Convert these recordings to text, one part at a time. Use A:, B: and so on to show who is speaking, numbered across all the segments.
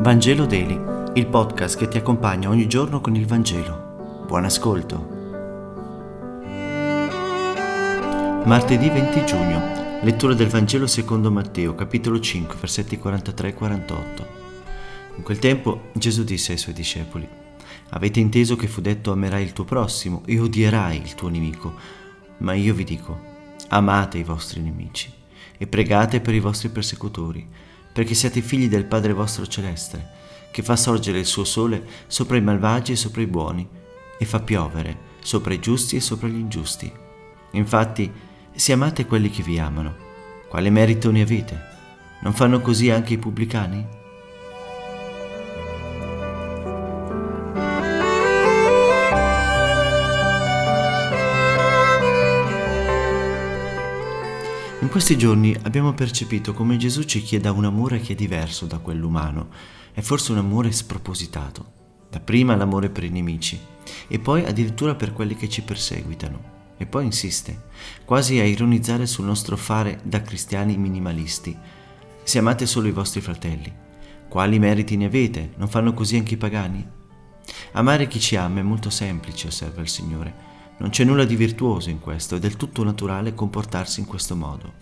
A: Vangelo Daily, il podcast che ti accompagna ogni giorno con il Vangelo. Buon ascolto. Martedì 20 giugno, lettura del Vangelo secondo Matteo, capitolo 5, versetti 43 e 48. In quel tempo Gesù disse ai suoi discepoli, Avete inteso che fu detto amerai il tuo prossimo e odierai il tuo nemico, ma io vi dico, amate i vostri nemici e pregate per i vostri persecutori perché siate figli del Padre vostro celeste, che fa sorgere il suo sole sopra i malvagi e sopra i buoni, e fa piovere sopra i giusti e sopra gli ingiusti. Infatti, se amate quelli che vi amano, quale merito ne avete? Non fanno così anche i pubblicani? Questi giorni abbiamo percepito come Gesù ci chieda un amore che è diverso da quell'umano, è forse un amore spropositato. Dapprima l'amore per i nemici e poi addirittura per quelli che ci perseguitano. E poi insiste, quasi a ironizzare sul nostro fare da cristiani minimalisti. Se amate solo i vostri fratelli, quali meriti ne avete? Non fanno così anche i pagani? Amare chi ci ama è molto semplice, osserva il Signore non c'è nulla di virtuoso in questo, è del tutto naturale comportarsi in questo modo.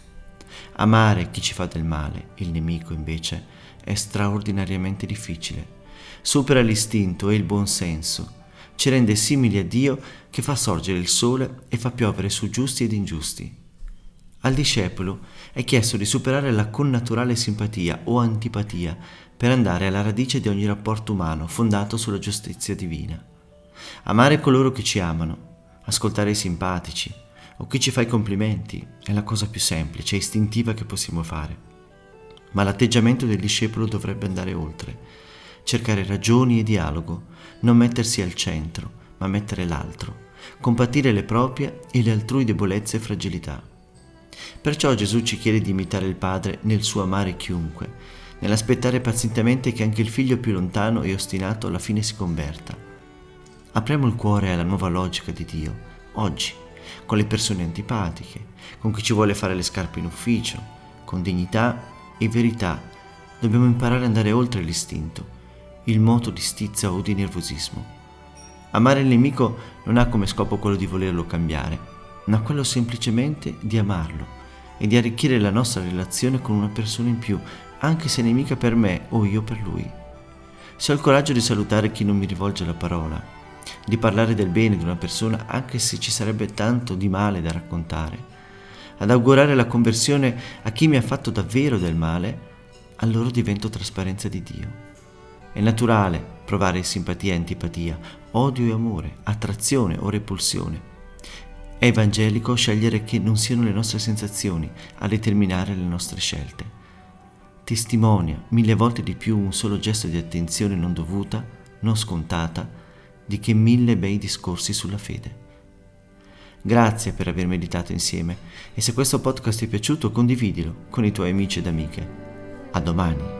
A: Amare chi ci fa del male, il nemico invece, è straordinariamente difficile. Supera l'istinto e il buon senso, ci rende simili a Dio che fa sorgere il sole e fa piovere su giusti ed ingiusti. Al discepolo è chiesto di superare la connaturale simpatia o antipatia per andare alla radice di ogni rapporto umano fondato sulla giustizia divina. Amare coloro che ci amano, ascoltare i simpatici o chi ci fa i complimenti è la cosa più semplice e istintiva che possiamo fare. Ma l'atteggiamento del discepolo dovrebbe andare oltre, cercare ragioni e dialogo, non mettersi al centro, ma mettere l'altro, compatire le proprie e le altrui debolezze e fragilità. Perciò Gesù ci chiede di imitare il Padre nel suo amare chiunque, nell'aspettare pazientemente che anche il figlio più lontano e ostinato alla fine si converta Apriamo il cuore alla nuova logica di Dio, oggi, con le persone antipatiche, con chi ci vuole fare le scarpe in ufficio, con dignità e verità. Dobbiamo imparare ad andare oltre l'istinto, il moto di stizza o di nervosismo. Amare il nemico non ha come scopo quello di volerlo cambiare, ma quello semplicemente di amarlo e di arricchire la nostra relazione con una persona in più, anche se nemica per me o io per lui. Se ho il coraggio di salutare chi non mi rivolge la parola, di parlare del bene di una persona anche se ci sarebbe tanto di male da raccontare, ad augurare la conversione a chi mi ha fatto davvero del male, allora divento trasparenza di Dio. È naturale provare simpatia e antipatia, odio e amore, attrazione o repulsione. È evangelico scegliere che non siano le nostre sensazioni a determinare le nostre scelte. Testimonia mille volte di più un solo gesto di attenzione non dovuta, non scontata, di che mille bei discorsi sulla fede. Grazie per aver meditato insieme e se questo podcast ti è piaciuto condividilo con i tuoi amici ed amiche. A domani.